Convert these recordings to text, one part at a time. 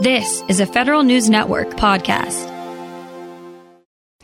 This is a Federal News Network podcast.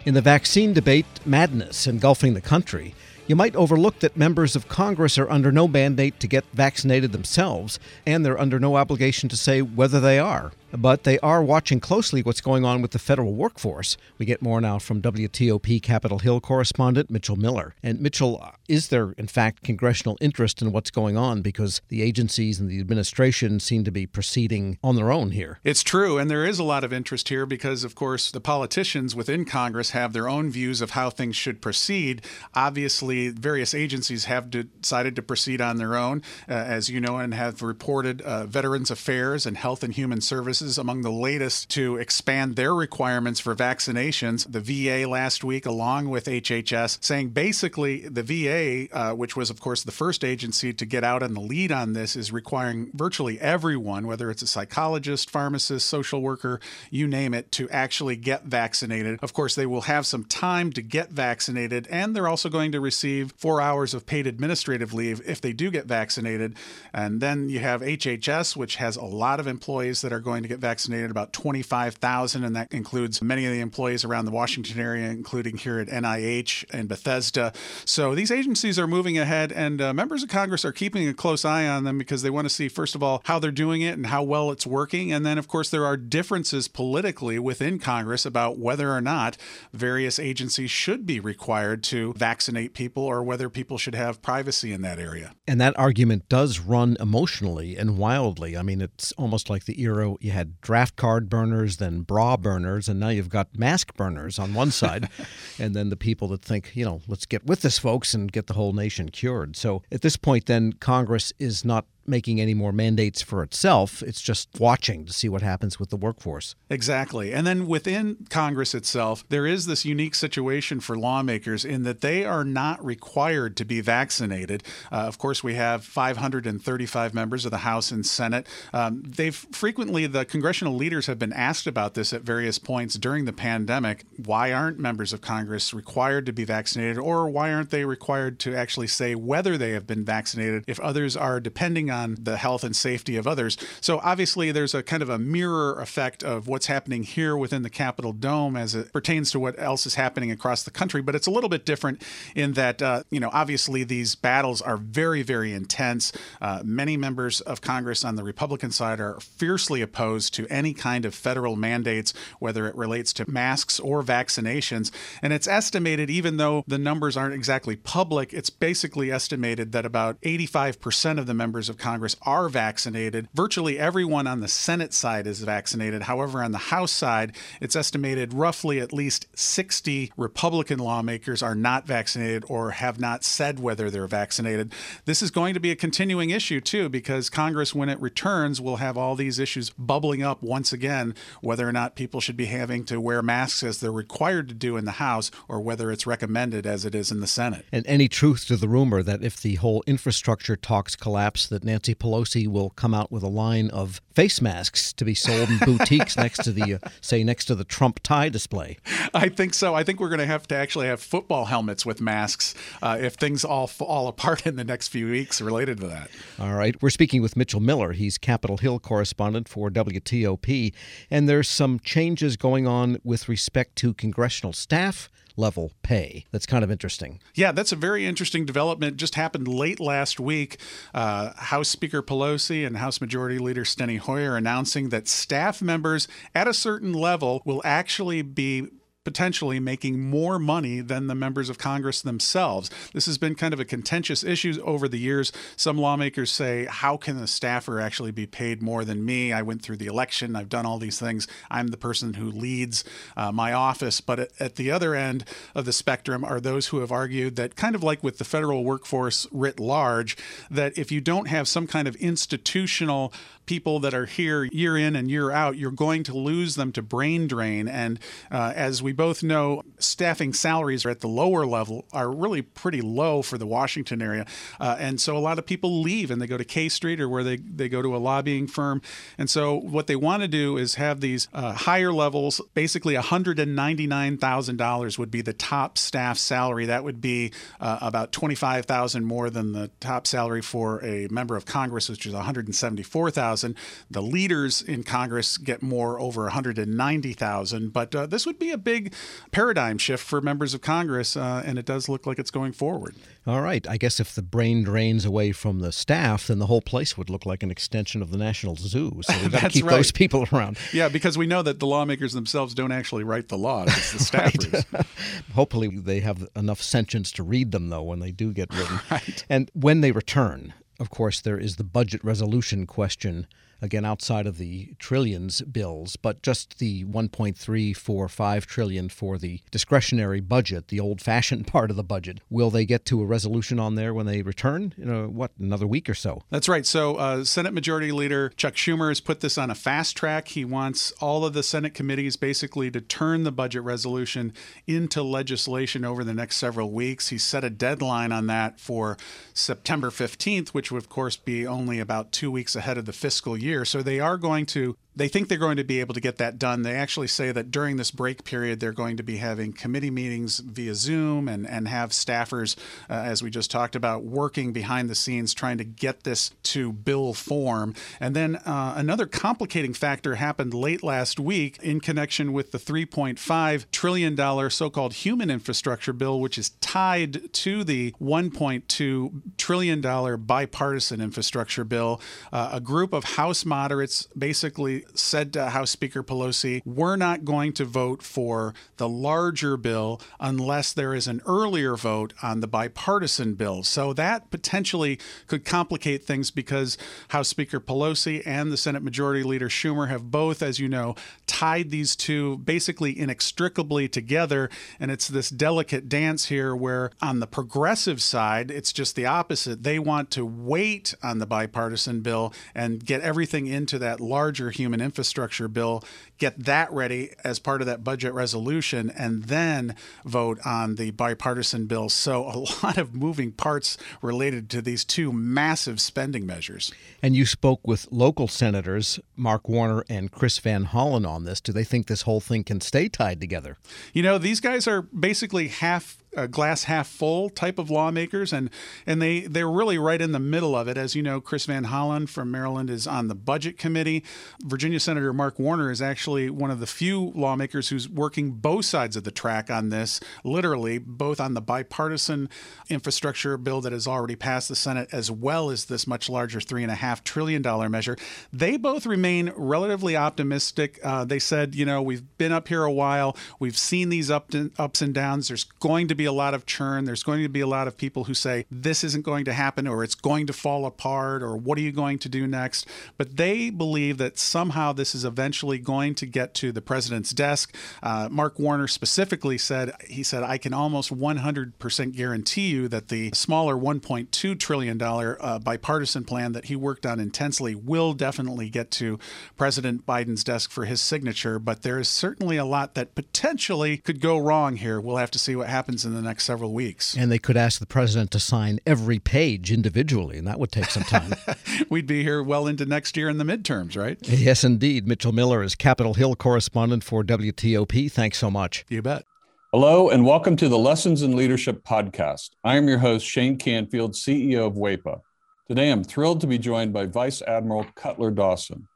In the vaccine debate madness engulfing the country, you might overlook that members of Congress are under no mandate to get vaccinated themselves, and they're under no obligation to say whether they are but they are watching closely what's going on with the federal workforce. We get more now from WTOP Capitol Hill correspondent Mitchell Miller. And Mitchell, is there in fact congressional interest in what's going on because the agencies and the administration seem to be proceeding on their own here? It's true, and there is a lot of interest here because, of course, the politicians within Congress have their own views of how things should proceed. Obviously, various agencies have decided to proceed on their own, uh, as you know, and have reported uh, Veterans Affairs and Health and Human Services among the latest to expand their requirements for vaccinations. The VA last week, along with HHS, saying basically the VA, uh, which was, of course, the first agency to get out on the lead on this, is requiring virtually everyone, whether it's a psychologist, pharmacist, social worker, you name it, to actually get vaccinated. Of course, they will have some time to get vaccinated, and they're also going to receive four hours of paid administrative leave if they do get vaccinated. And then you have HHS, which has a lot of employees that are going to get vaccinated, about 25,000, and that includes many of the employees around the Washington area, including here at NIH and Bethesda. So these agencies are moving ahead, and uh, members of Congress are keeping a close eye on them because they want to see, first of all, how they're doing it and how well it's working. And then, of course, there are differences politically within Congress about whether or not various agencies should be required to vaccinate people or whether people should have privacy in that area. And that argument does run emotionally and wildly. I mean, it's almost like the era you had draft card burners, then bra burners, and now you've got mask burners on one side, and then the people that think, you know, let's get with this, folks, and get the whole nation cured. So at this point, then Congress is not making any more mandates for itself. It's just watching to see what happens with the workforce. Exactly. And then within Congress itself, there is this unique situation for lawmakers in that they are not required to be vaccinated. Uh, of course, we have 535 members of the House and Senate. Um, they've frequently, the congressional leaders have been asked about this at various points during the pandemic. Why aren't members of Congress required to be vaccinated, or why aren't they required to actually say whether they have been vaccinated if others are depending on the health and safety of others. So obviously, there's a kind of a mirror effect of what's happening here within the Capitol Dome as it pertains to what else is happening across the country. But it's a little bit different in that, uh, you know, obviously these battles are very, very intense. Uh, many members of Congress on the Republican side are fiercely opposed to any kind of federal mandates, whether it relates to masks or vaccinations. And it's estimated, even though the numbers aren't exactly public, it's basically estimated that about 85% of the members of Congress are vaccinated. Virtually everyone on the Senate side is vaccinated. However, on the House side, it's estimated roughly at least 60 Republican lawmakers are not vaccinated or have not said whether they're vaccinated. This is going to be a continuing issue, too, because Congress, when it returns, will have all these issues bubbling up once again whether or not people should be having to wear masks as they're required to do in the House or whether it's recommended as it is in the Senate. And any truth to the rumor that if the whole infrastructure talks collapse, that Nancy Pelosi will come out with a line of face masks to be sold in boutiques next to the, uh, say, next to the Trump tie display. I think so. I think we're going to have to actually have football helmets with masks uh, if things all fall apart in the next few weeks related to that. All right. We're speaking with Mitchell Miller. He's Capitol Hill correspondent for WTOP. And there's some changes going on with respect to congressional staff level pay. That's kind of interesting. Yeah, that's a very interesting development. Just happened late last week. Uh, House Speaker Pelosi and House Majority Leader Steny Hoyer announcing that staff members at a certain level will actually be potentially making more money than the members of Congress themselves. This has been kind of a contentious issue over the years. Some lawmakers say, How can a staffer actually be paid more than me? I went through the election, I've done all these things. I'm the person who leads uh, my office. But at, at the other end of the spectrum are those who have argued that, kind of like with the federal workforce writ large, that if you don't have some kind of institutional people that are here year in and year out, you're going to lose them to brain drain. And uh, as we both know, staffing salaries are at the lower level are really pretty low for the Washington area. Uh, and so a lot of people leave and they go to K Street or where they, they go to a lobbying firm. And so what they want to do is have these uh, higher levels, basically $199,000 would be the top staff salary. That would be uh, about 25000 more than the top salary for a member of Congress, which is 174000 The leaders in Congress get more over 190000 But uh, this would be a big paradigm shift for members of Congress, uh, and it does look like it's going forward. All right. I guess if the brain drains away from the staff, then the whole place would look like an extension of the National Zoo. So we've got to keep right. those people around. Yeah, because we know that the lawmakers themselves don't actually write the laws, it's the staffers. Hopefully, they have enough sentience to read them, though, when they do get written. right. And when they return, of course, there is the budget resolution question again outside of the trillions bills, but just the 1.345 trillion for the discretionary budget, the old-fashioned part of the budget. Will they get to a resolution on there when they return? You know, what another week or so? That's right. So, uh, Senate Majority Leader Chuck Schumer has put this on a fast track. He wants all of the Senate committees basically to turn the budget resolution into legislation over the next several weeks. He set a deadline on that for September 15th, which would of course be only about two weeks ahead of the fiscal year year. So they are going to they think they're going to be able to get that done. They actually say that during this break period, they're going to be having committee meetings via Zoom and, and have staffers, uh, as we just talked about, working behind the scenes trying to get this to bill form. And then uh, another complicating factor happened late last week in connection with the $3.5 trillion so called human infrastructure bill, which is tied to the $1.2 trillion bipartisan infrastructure bill. Uh, a group of House moderates basically said to House Speaker Pelosi, we're not going to vote for the larger bill unless there is an earlier vote on the bipartisan bill. So that potentially could complicate things because House Speaker Pelosi and the Senate Majority Leader Schumer have both, as you know, tied these two basically inextricably together. And it's this delicate dance here where on the progressive side, it's just the opposite. They want to wait on the bipartisan bill and get everything into that larger human infrastructure bill, get that ready as part of that budget resolution, and then vote on the bipartisan bill. So, a lot of moving parts related to these two massive spending measures. And you spoke with local senators, Mark Warner and Chris Van Hollen, on this. Do they think this whole thing can stay tied together? You know, these guys are basically half uh, glass half full type of lawmakers, and and they they're really right in the middle of it. As you know, Chris Van Hollen from Maryland is on the Budget Committee. Virginia Senator Mark Warner is actually one of the few lawmakers who's working both sides of the track on this, literally both on the bipartisan infrastructure bill that has already passed the Senate, as well as this much larger three and a half trillion dollar measure. They both remain relatively optimistic. Uh, they said, you know, we've been up here a while, we've seen these ups and downs. There's going to be a lot of churn. There's going to be a lot of people who say this isn't going to happen or it's going to fall apart or what are you going to do next? But they believe that somehow this is eventually going to get to the president's desk. Uh, Mark Warner specifically said, he said, I can almost 100% guarantee you that the smaller $1.2 trillion uh, bipartisan plan that he worked on intensely will definitely get to President Biden's desk for his signature. But there is certainly a lot that potentially could go wrong here. We'll have to see what happens in the next several weeks. And they could ask the president to sign every page individually, and that would take some time. We'd be here well into next year in the midterms, right? Yes, indeed. Mitchell Miller is Capitol Hill correspondent for WTOP. Thanks so much. You bet. Hello, and welcome to the Lessons in Leadership podcast. I am your host, Shane Canfield, CEO of WEPA. Today, I'm thrilled to be joined by Vice Admiral Cutler Dawson.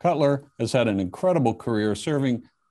Cutler has had an incredible career serving